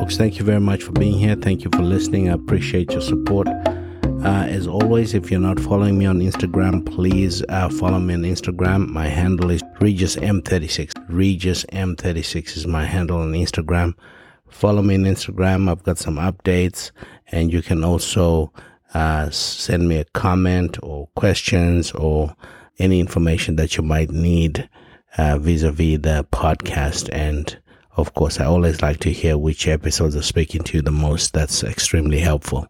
folks. Thank you very much for being here. Thank you for listening. I appreciate your support. Uh, as always, if you're not following me on Instagram, please uh, follow me on Instagram. My handle is RegusM36. RegusM36 is my handle on Instagram. Follow me on Instagram. I've got some updates, and you can also uh, send me a comment or questions or any information that you might need vis a vis the podcast. And of course, I always like to hear which episodes are speaking to you the most. That's extremely helpful.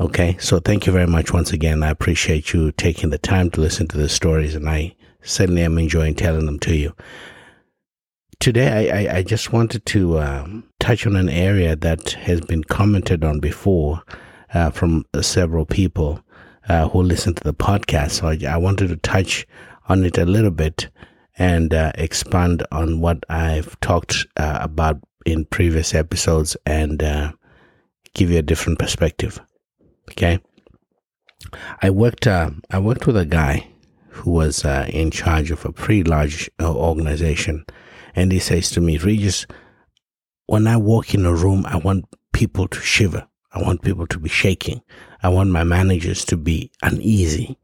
Okay, so thank you very much once again. I appreciate you taking the time to listen to the stories, and I certainly am enjoying telling them to you. Today, I, I, I just wanted to um, touch on an area that has been commented on before uh, from several people uh, who listen to the podcast. So I, I, wanted to touch on it a little bit and uh, expand on what I've talked uh, about in previous episodes and uh, give you a different perspective. Okay. I worked. Uh, I worked with a guy who was uh, in charge of a pretty large uh, organization, and he says to me, "Regis, when I walk in a room, I want people to shiver. I want people to be shaking. I want my managers to be uneasy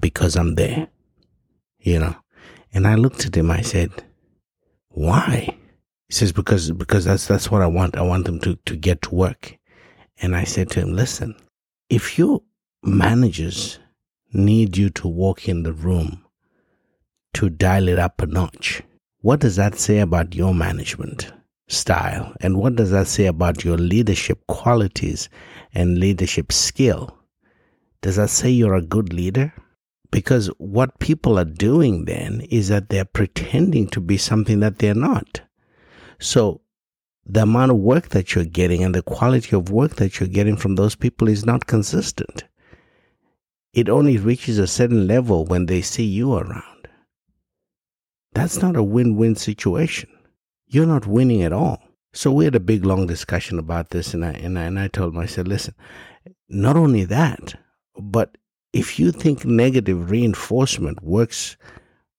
because I'm there. You know." And I looked at him. I said, "Why?" He says, "Because because that's that's what I want. I want them to to get to work." And I said to him, listen, if your managers need you to walk in the room to dial it up a notch, what does that say about your management style? And what does that say about your leadership qualities and leadership skill? Does that say you're a good leader? Because what people are doing then is that they're pretending to be something that they're not. So the amount of work that you're getting and the quality of work that you're getting from those people is not consistent. It only reaches a certain level when they see you around. That's not a win win situation. You're not winning at all. So we had a big long discussion about this, and I, and I, and I told him, I said, listen, not only that, but if you think negative reinforcement works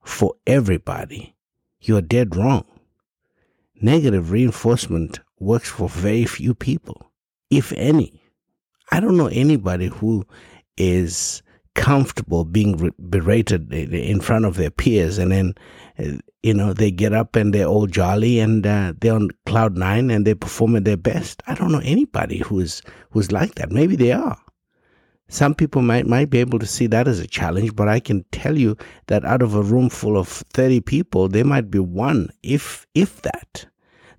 for everybody, you're dead wrong. Negative reinforcement works for very few people, if any. I don't know anybody who is comfortable being berated in front of their peers and then uh, you know they get up and they're all jolly and uh, they're on cloud nine and they perform at their best. I don't know anybody who's who's like that. Maybe they are some people might might be able to see that as a challenge but i can tell you that out of a room full of 30 people there might be one if if that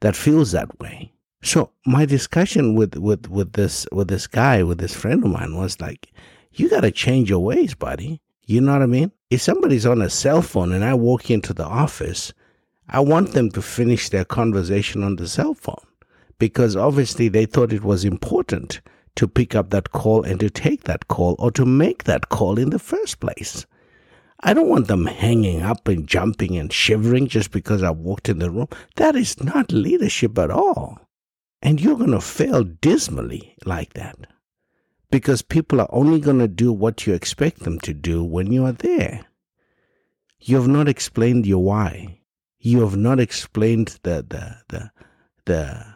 that feels that way. So my discussion with, with, with this with this guy, with this friend of mine was like, you gotta change your ways, buddy. You know what I mean? If somebody's on a cell phone and I walk into the office, I want them to finish their conversation on the cell phone. Because obviously they thought it was important to pick up that call and to take that call or to make that call in the first place. I don't want them hanging up and jumping and shivering just because I walked in the room. That is not leadership at all. And you're going to fail dismally like that because people are only going to do what you expect them to do when you are there. You have not explained your why. You have not explained the, the, the, the,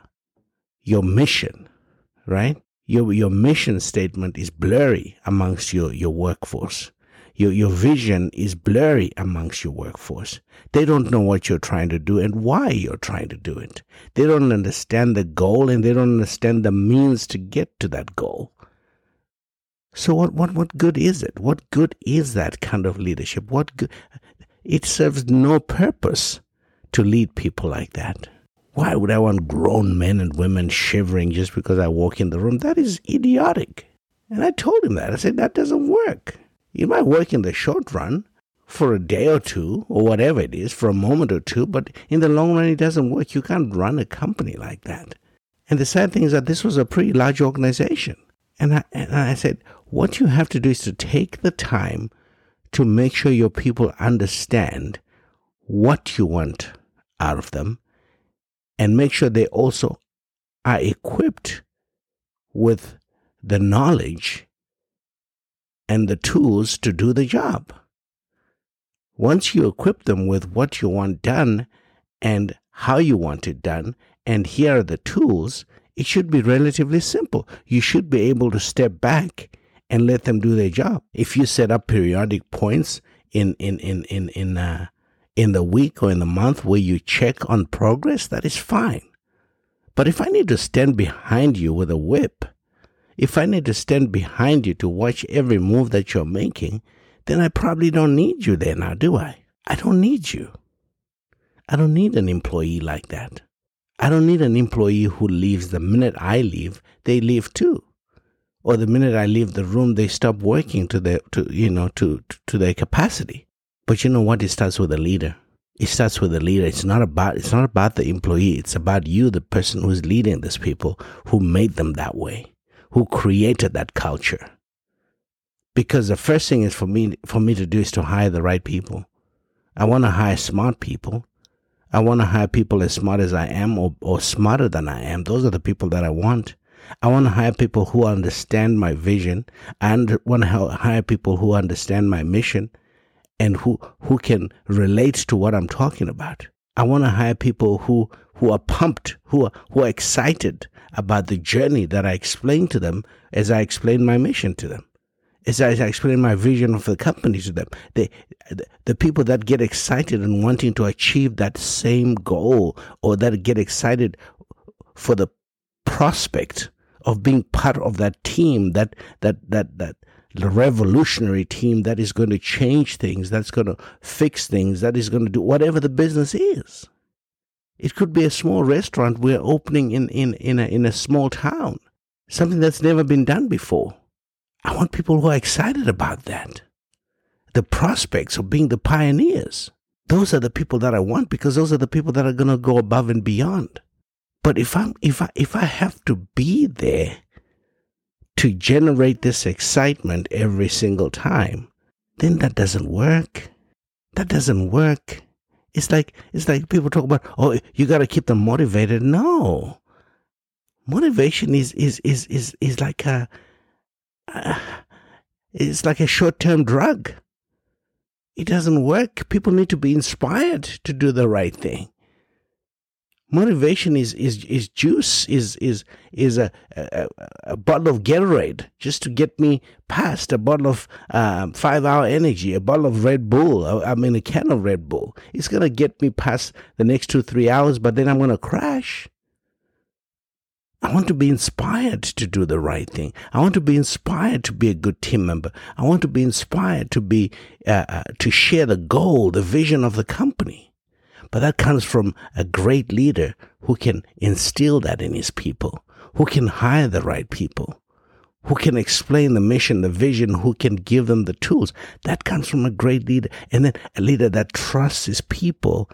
your mission, right? Your, your mission statement is blurry amongst your, your workforce your, your vision is blurry amongst your workforce. They don't know what you're trying to do and why you're trying to do it. They don't understand the goal and they don't understand the means to get to that goal. So what, what, what good is it? What good is that kind of leadership? What good? It serves no purpose to lead people like that. Why would I want grown men and women shivering just because I walk in the room? That is idiotic. And I told him that. I said, that doesn't work. It might work in the short run for a day or two or whatever it is, for a moment or two, but in the long run, it doesn't work. You can't run a company like that. And the sad thing is that this was a pretty large organization. And I, and I said, what you have to do is to take the time to make sure your people understand what you want out of them and make sure they also are equipped with the knowledge and the tools to do the job. Once you equip them with what you want done and how you want it done and here are the tools, it should be relatively simple. You should be able to step back and let them do their job. If you set up periodic points in in in in in uh, in the week or in the month where you check on progress, that is fine. But if I need to stand behind you with a whip, if I need to stand behind you to watch every move that you're making, then I probably don't need you there now, do I? I don't need you. I don't need an employee like that. I don't need an employee who leaves the minute I leave, they leave too. Or the minute I leave the room, they stop working to their, to, you know, to, to their capacity. But you know what? It starts with the leader. It starts with the leader. It's not about, it's not about the employee. It's about you, the person who's leading these people, who made them that way, who created that culture. Because the first thing is for me, for me to do is to hire the right people. I want to hire smart people. I want to hire people as smart as I am or, or smarter than I am. Those are the people that I want. I want to hire people who understand my vision and want to hire people who understand my mission and who, who can relate to what I'm talking about. I want to hire people who, who are pumped, who are, who are excited about the journey that I explain to them as I explain my mission to them as I explain my vision of the company to them. They, the people that get excited and wanting to achieve that same goal or that get excited for the prospect of being part of that team, that, that, that, that, revolutionary team that is going to change things, that's going to fix things, that is going to do whatever the business is. It could be a small restaurant we're opening in, in, in, a, in a small town, something that's never been done before. I want people who are excited about that. The prospects of being the pioneers. Those are the people that I want because those are the people that are going to go above and beyond. But if I'm if I if I have to be there to generate this excitement every single time, then that doesn't work. That doesn't work. It's like it's like people talk about, oh, you got to keep them motivated. No, motivation is is is is is like a uh, it's like a short term drug. It doesn't work. People need to be inspired to do the right thing. Motivation is, is, is juice, is, is, is a, a, a bottle of Gatorade just to get me past a bottle of um, five hour energy, a bottle of Red Bull, I mean, a can of Red Bull. It's to get me past the next two, three hours, but then I'm to crash. I want to be inspired to do the right thing. I want to be inspired to be a good team member. I want to be inspired to be uh, uh, to share the goal, the vision of the company. But that comes from a great leader who can instill that in his people, who can hire the right people, who can explain the mission, the vision, who can give them the tools. That comes from a great leader. And then a leader that trusts his people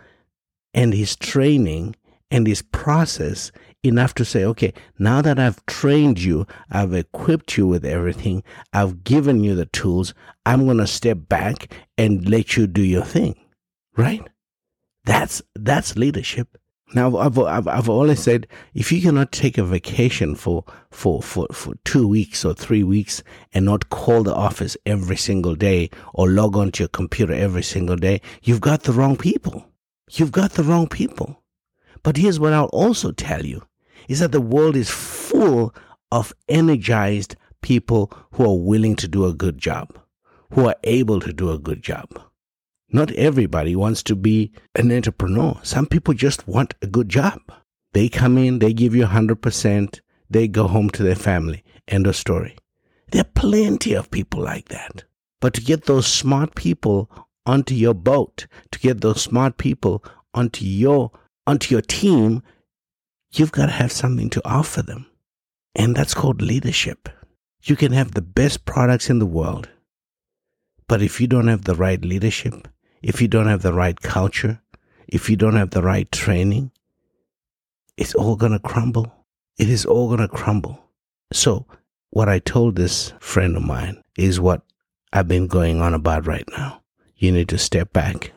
and his training and his process enough to say, okay, now that I've trained you, I've equipped you with everything, I've given you the tools, I'm going to step back and let you do your thing. Right? That's, that's leadership. Now, I've, I've, I've always said, if you cannot take a vacation for, for, for, for two weeks or three weeks and not call the office every single day or log onto your computer every single day, you've got the wrong people. You've got the wrong people. But here's what I'll also tell you is that the world is full of energized people who are willing to do a good job, who are able to do a good job. Not everybody wants to be an entrepreneur. Some people just want a good job. They come in, they give you 100%, they go home to their family. End of story. There are plenty of people like that. But to get those smart people onto your boat, to get those smart people onto your onto your team, you've got to have something to offer them. And that's called leadership. You can have the best products in the world, but if you don't have the right leadership, if you don't have the right culture, if you don't have the right training, it's all going to crumble. It is all going to crumble. So, what I told this friend of mine is what I've been going on about right now. You need to step back.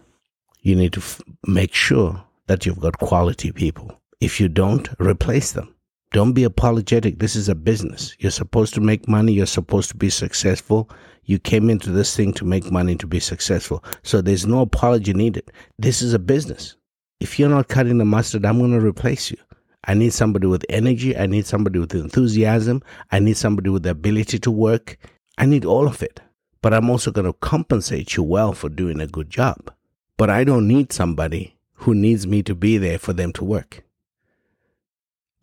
You need to f- make sure that you've got quality people. If you don't, replace them. Don't be apologetic. This is a business. You're supposed to make money. You're supposed to be successful. You came into this thing to make money to be successful. So there's no apology needed. This is a business. If you're not cutting the mustard, I'm going to replace you. I need somebody with energy. I need somebody with enthusiasm. I need somebody with the ability to work. I need all of it. But I'm also going to compensate you well for doing a good job. But I don't need somebody who needs me to be there for them to work.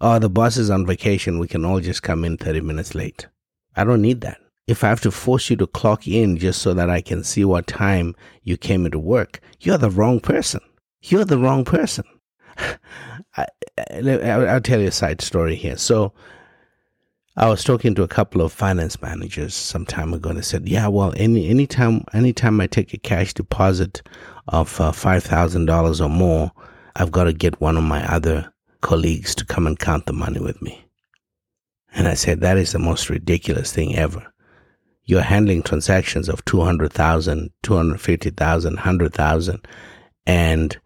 Oh, the boss is on vacation. We can all just come in 30 minutes late. I don't need that. If I have to force you to clock in just so that I can see what time you came into work, you're the wrong person. You're the wrong person. I, will tell you a side story here. So, I was talking to a couple of finance managers some time ago, and they said, "Yeah, well, any anytime anytime I take a cash deposit of uh, five thousand dollars or more, I've got to get one of my other colleagues to come and count the money with me." And I said, "That is the most ridiculous thing ever. You're handling transactions of 200,000, 250,000, 100,000, and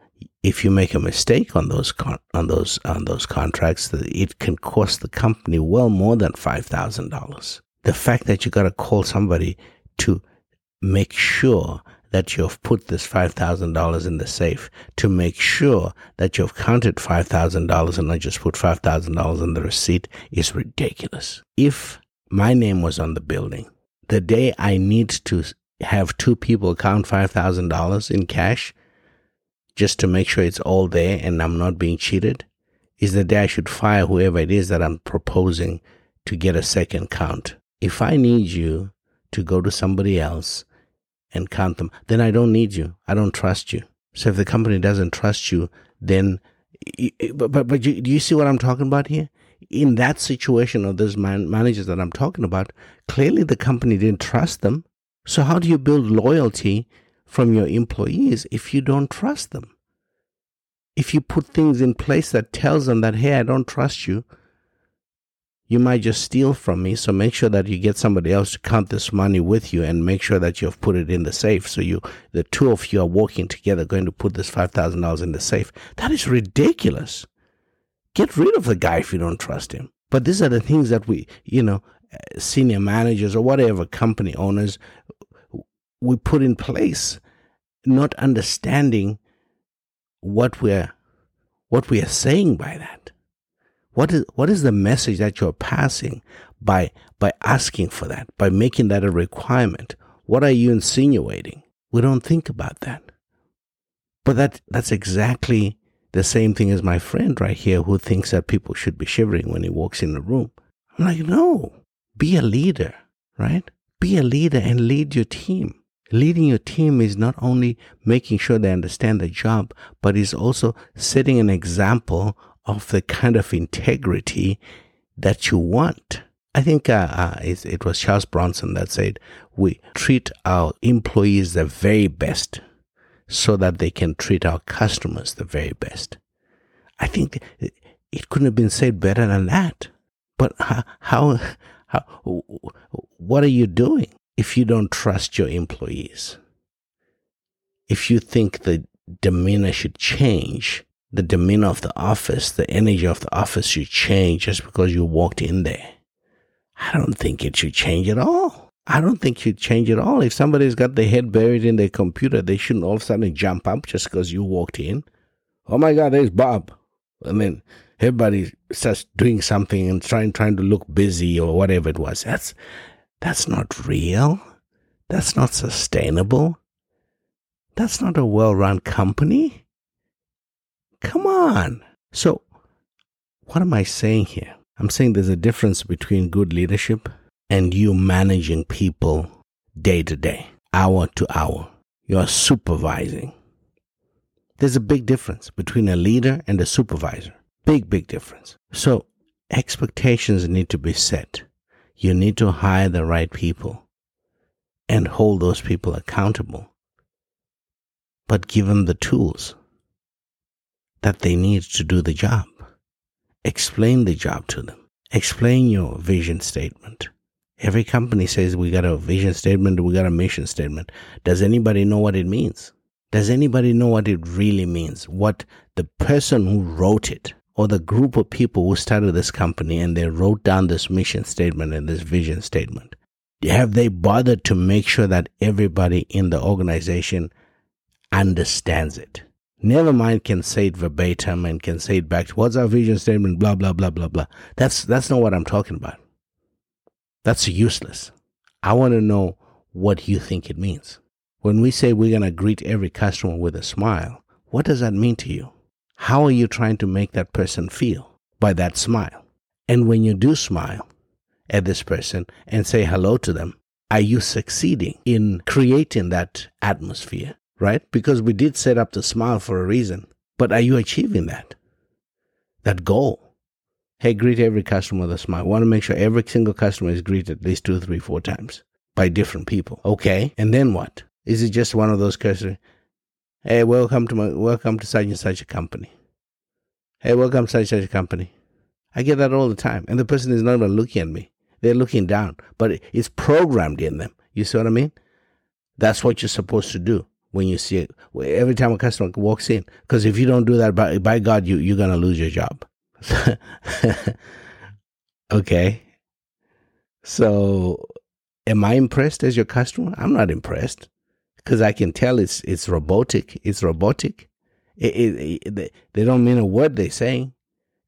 if you make a mistake on those con- on those on those contracts, it can cost the company well more than five thousand dollars. The fact that you got to call somebody to make sure that you've put this five thousand dollars in the safe, to make sure that you've counted five thousand dollars and not just put five thousand dollars on the receipt is ridiculous. If my name was on the building, the day I need to have two people count five thousand dollars in cash just to make sure it's all there and I'm not being cheated is the day I should fire whoever it is that I'm proposing to get a second count. If I need you to go to somebody else and count them, then I don't need you. I don't trust you. So if the company doesn't trust you, then, but, but, but you, do you see what I'm talking about here? In that situation of those man, managers that I'm talking about, clearly the company didn't trust them. So how do you build loyalty from your employees if you don't trust them. If you put things in place that tells them that, hey, I don't trust you, you might just steal from me. So make sure that you get somebody else to count this money with you and make sure that you've put it in the safe. So you, the two of you are working together going to put this $5,000 in the safe. That is ridiculous. Get rid of the guy if you don't trust him. But these are the things that we, you know, senior managers or whatever company owners, we put in place, not understanding what we're what we are saying by that. What is what is the message that you're passing by by asking for that, by making that a requirement? What are you insinuating? We don't think about that. But that that's exactly the same thing as my friend right here who thinks that people should be shivering when he walks in the room. I'm like, no, be a leader, right? Be a leader and lead your team. Leading your team is not only making sure they understand the job, but is also setting an example of the kind of integrity that you want. I think uh, uh, it was Charles Bronson that said, We treat our employees the very best so that they can treat our customers the very best. I think it couldn't have been said better than that. But how, how, how what are you doing? if you don't trust your employees, if you think the demeanor should change, the demeanor of the office, the energy of the office should change just because you walked in there. I don't think it should change at all. I don't think should change at all. If somebody's got their head buried in their computer, they shouldn't all of a sudden jump up just because you walked in. Oh my God, there's Bob. I mean, everybody starts doing something and trying trying to look busy or whatever it was. That's that's not real. That's not sustainable. That's not a well run company. Come on. So, what am I saying here? I'm saying there's a difference between good leadership and you managing people day to day, hour to hour. You're supervising. There's a big difference between a leader and a supervisor. Big, big difference. So, expectations need to be set you need to hire the right people and hold those people accountable, but give them the tools that they need to do the job. Explain the job to them. Explain your vision statement. Every company says we got a vision statement, we got a mission statement. Does anybody know what it means? Does anybody know what it really means? What the person who wrote it or the group of people who started this company and they wrote down this mission statement and this vision statement? Have they bothered to make sure that everybody in the organization understands it? Never mind can say it verbatim and can say it back to what's our vision statement, blah, blah, blah, blah, blah. That's that's not what I'm talking about. That's useless. I want to know what you think it means. When we say we're gonna greet every customer with a smile, what does that mean to you? How are you trying to make that person feel by that smile? And when you do smile at this person and say hello to them, are you succeeding in creating that atmosphere? Right? Because we did set up the smile for a reason. But are you achieving that? That goal? Hey, greet every customer with a smile. Want to make sure every single customer is greeted at least two, three, four times by different people. Okay. And then what? Is it just one of those customers? Hey, welcome to my welcome to such and such a company. Hey, welcome to such and such a company. I get that all the time. And the person is not even looking at me. They're looking down. But it's programmed in them. You see what I mean? That's what you're supposed to do when you see it every time a customer walks in. Because if you don't do that, by, by God, you, you're going to lose your job. okay. So am I impressed as your customer? I'm not impressed because I can tell it's, it's robotic. It's robotic. It, it, it, they don't mean a word they're saying.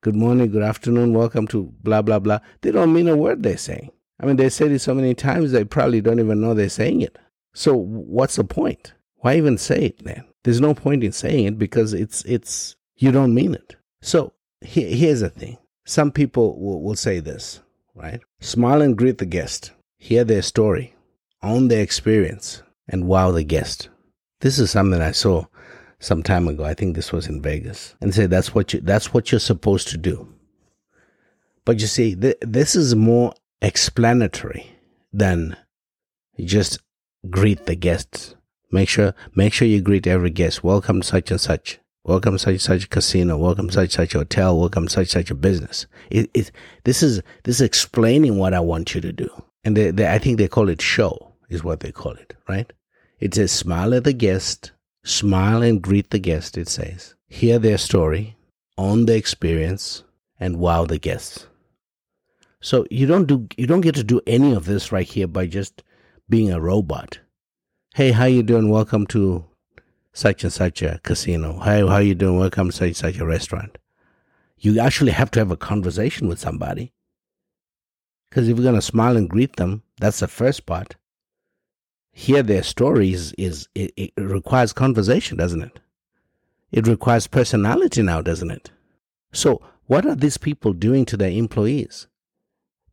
Good morning, good afternoon, welcome to blah, blah, blah. They don't mean a word they're saying. I mean, they said it so many times they probably don't even know they're saying it. So what's the point? Why even say it then? There's no point in saying it because it's it's you don't mean it. So he, here's the thing. Some people will, will say this, right? Smile and greet the guest. Hear their story, own their experience, and wow the guest. This is something I saw some time ago. I think this was in Vegas, and say that's what you that's what you're supposed to do. But you see, th- this is more explanatory than just greet the guests Make sure make sure you greet every guest. Welcome such and such. Welcome such and such casino. Welcome such such hotel. Welcome to such such a business. It, it this is this is explaining what I want you to do. And they, they, I think they call it show is what they call it, right? It says smile at the guest, smile and greet the guest. It says hear their story, own the experience, and wow the guests. So you don't do you don't get to do any of this right here by just being a robot hey, how you doing? Welcome to such and such a casino. Hey, how you doing? Welcome to such and such a restaurant. You actually have to have a conversation with somebody. Because if you're going to smile and greet them, that's the first part. Hear their stories is it, it requires conversation, doesn't it? It requires personality now, doesn't it? So, what are these people doing to their employees?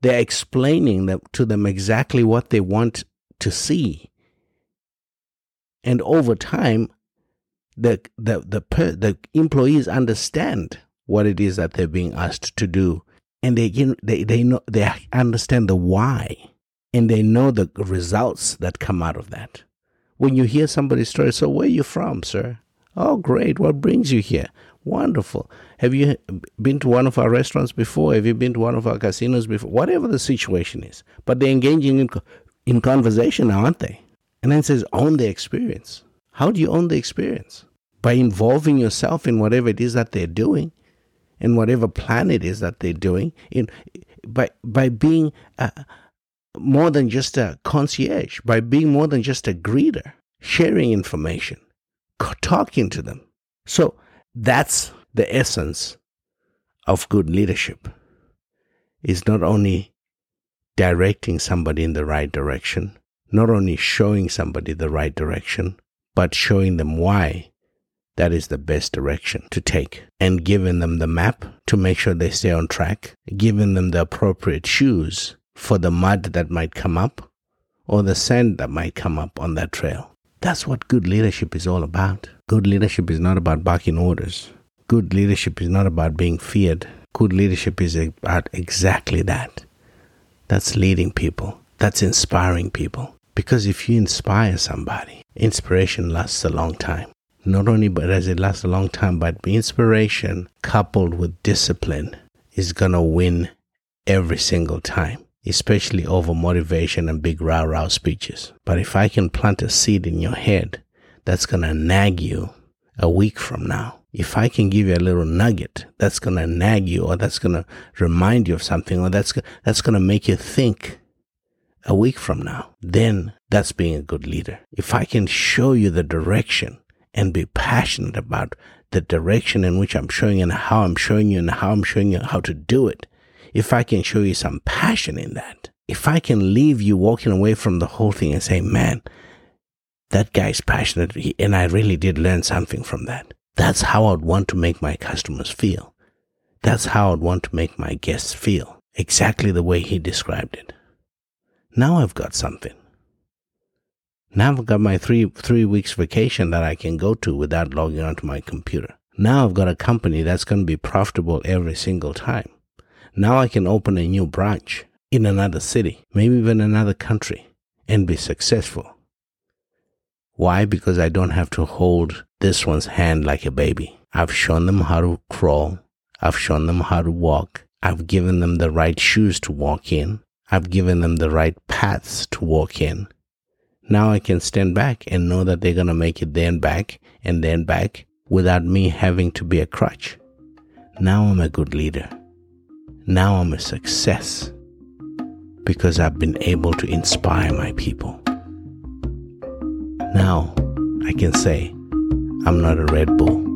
They're explaining to them exactly what they want to see and over time, the the the the employees understand what it is that they're being asked to do, and they they they know they understand the why, and they know the results that come out of that. When you hear somebody's story, so where are you from, sir? Oh, great! What brings you here? Wonderful. Have you been to one of our restaurants before? Have you been to one of our casinos before? Whatever the situation is, but they're engaging in in conversation, aren't they? And then says, own the experience. How do you own the experience? By involving yourself in whatever it is that they're doing, in whatever plan it is that they're doing, in by by being uh, more than just a concierge, by being more than just a greeter, sharing information, talking to them. So that's the essence of good leadership. Is not only directing somebody in the right direction, not only showing somebody the right direction, but showing them why that is the best direction to take and giving them the map to make sure they stay on track, giving them the appropriate shoes for the mud that might come up or the sand that might come up on that trail. That's what good leadership is all about. Good leadership is not about barking orders. Good leadership is not about being feared. Good leadership is about exactly that. That's leading people. That's inspiring people. Because if you inspire somebody, inspiration lasts a long time. Not only does it last a long time, but inspiration coupled with discipline is gonna win every single time, especially over motivation and big rah rah speeches. But if I can plant a seed in your head that's gonna nag you a week from now, if I can give you a little nugget that's gonna nag you or that's gonna remind you of something or that's, that's gonna make you think a week from now, then that's being a good leader. If I can show you the direction and be passionate about the direction in which I'm showing and how I'm showing you and how I'm showing you how to do it, if I can show you some passion in that, if I can leave you walking away from the whole thing and say, man, that guy's passionate and I really did learn something from that. That's how I'd want to make my customers feel. That's how I'd want to make my guests feel. Exactly the way he described it. Now I've got something. Now I've got my three three weeks vacation that I can go to without logging onto my computer. Now I've got a company that's going to be profitable every single time. Now I can open a new branch in another city, maybe even another country, and be successful. Why? Because I don't have to hold this one's hand like a baby. I've shown them how to crawl. I've shown them how to walk. I've given them the right shoes to walk in. I've given them the right paths to walk in. Now I can stand back and know that they're going to make it then back and then back without me having to be a crutch. Now I'm a good leader. Now I'm a success because I've been able to inspire my people. Now I can say, I'm not a Red Bull.